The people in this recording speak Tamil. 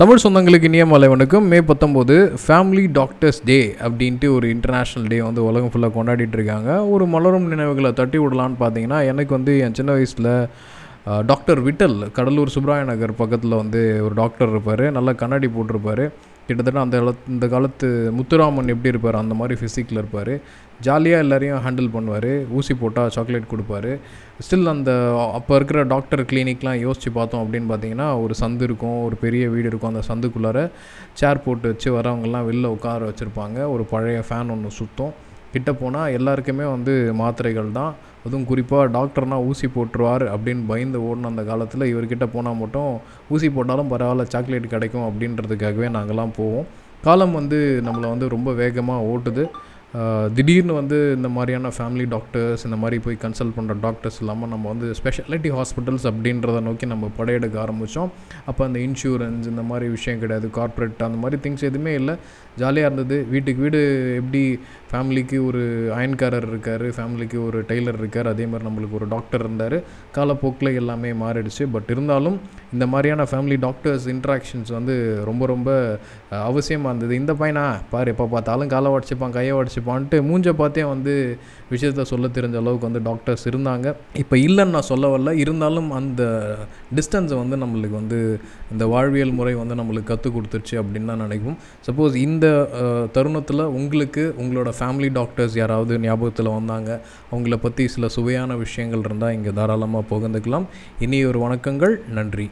தமிழ் சொந்தங்களுக்கு இனிய மாலை வணக்கம். மே பத்தொம்போது ஃபேமிலி டாக்டர்ஸ் டே அப்படின்ட்டு ஒரு இன்டர்நேஷ்னல் டே வந்து உலகம் ஃபுல்லாக கொண்டாடிட்டு இருக்காங்க. ஒரு மலரும் நினைவுகளை தட்டி விடலான்னு பார்த்தீங்கன்னா எனக்கு வந்து என் சின்ன வயசில் டாக்டர் விட்டல் கடலூர் சுப்ராய நகர் பக்கத்தில் வந்து ஒரு டாக்டர் இருப்பார். நல்லா கண்ணாடி போட்டிருப்பார். கிட்டத்தட்ட அந்த இந்த காலத்து முத்துராமன் எப்படி இருப்பார் அந்த மாதிரி ஃபிசிக்கில் இருப்பார். ஜாலியாக எல்லாரையும் ஹேண்டில் பண்ணுவார். ஊசி போட்டால் சாக்லேட் கொடுப்பாரு. ஸ்டில் அந்த அப்போ இருக்கிற டாக்டர் கிளினிக்லாம் யோசித்து பார்த்தோம் அப்படின்னு பார்த்தீங்கன்னா ஒரு சந்து இருக்கும் ஒரு பெரிய வீடு இருக்கும். அந்த சந்துக்குள்ளார சேர் போட்டு வச்சு வரவங்கெல்லாம் வெளில உட்கார வச்சுருப்பாங்க. ஒரு பழைய ஃபேன் ஒன்று சுற்றும் கிட்ட போனால் எல்லாருக்குமே வந்து மாத்திரைகள் தான். அதுவும் குறிப்பாக டாக்டர்னால் ஊசி போட்டுருவார் அப்படின்னு பயந்து ஓடின அந்த காலத்தில் இவர்கிட்ட போனால் மட்டும் ஊசி போட்டாலும் பரவாயில்ல சாக்லேட் கிடைக்கும் அப்படின்றதுக்காகவே நாங்கள்லாம் போவோம். காலம் வந்து நம்மளை வந்து ரொம்ப வேகமாக ஓட்டுது. திடீர்னு வந்து இந்த மாதிரியான ஃபேமிலி டாக்டர்ஸ் இந்த மாதிரி போய் கன்சல்ட் பண்ணுற டாக்டர்ஸ் இல்லாமல் நம்ம வந்து ஸ்பெஷாலிட்டி ஹாஸ்பிட்டல்ஸ் அப்படின்றத நோக்கி நம்ம படையெடுக்க ஆரம்பித்தோம் அப்போ அந்த இன்சூரன்ஸ் இந்த மாதிரி விஷயம் கிடையாது. கார்ப்பரேட் அந்த மாதிரி திங்ஸ் எதுவுமே இல்லை. ஜாலியாக இருந்தது. வீட்டுக்கு வீடு எப்படி ஃபேமிலிக்கு ஒரு அயன்காரர் இருக்கார் ஃபேமிலிக்கு ஒரு டெய்லர் இருக்கார் அதே மாதிரி நம்மளுக்கு ஒரு டாக்டர் இருந்தார். காலப்போக்கில் எல்லாமே மாறிடுச்சு. பட் இருந்தாலும் இந்த மாதிரியான ஃபேமிலி டாக்டர்ஸ் இன்ட்ராக்ஷன்ஸ் வந்து ரொம்ப ரொம்ப அவசியமாக இருந்தது. இந்த பையனா? பாரு எப்போ பார்த்தாலும் காலை உடச்சிப்பான் கையை உடச்சிப்பான்ட்டு மூஞ்ச பார்த்தே வந்து விஷயத்த சொல்ல தெரிஞ்ச அளவுக்கு வந்து டாக்டர்ஸ் இருந்தாங்க. இப்போ இல்லைன்னு நான் சொல்ல வரல. இருந்தாலும் அந்த டிஸ்டன்ஸை வந்து நம்மளுக்கு வந்து இந்த வாழ்வியல் முறை வந்து நம்மளுக்கு கற்றுக் கொடுத்துருச்சு அப்படின்னு தான் நினைக்கும் சப்போஸ் இந்த தருணத்தில் உங்களுக்கு உங்களோட ஃபேமிலி டாக்டர்ஸ் யாராவது ஞாபகத்தில் வந்தாங்க. அவங்கள பற்றி சில சுவையான விஷயங்கள் இருந்தால் இங்கே தாராளமாக புகந்துக்கலாம் இனி ஒரு வணக்கங்கள். நன்றி.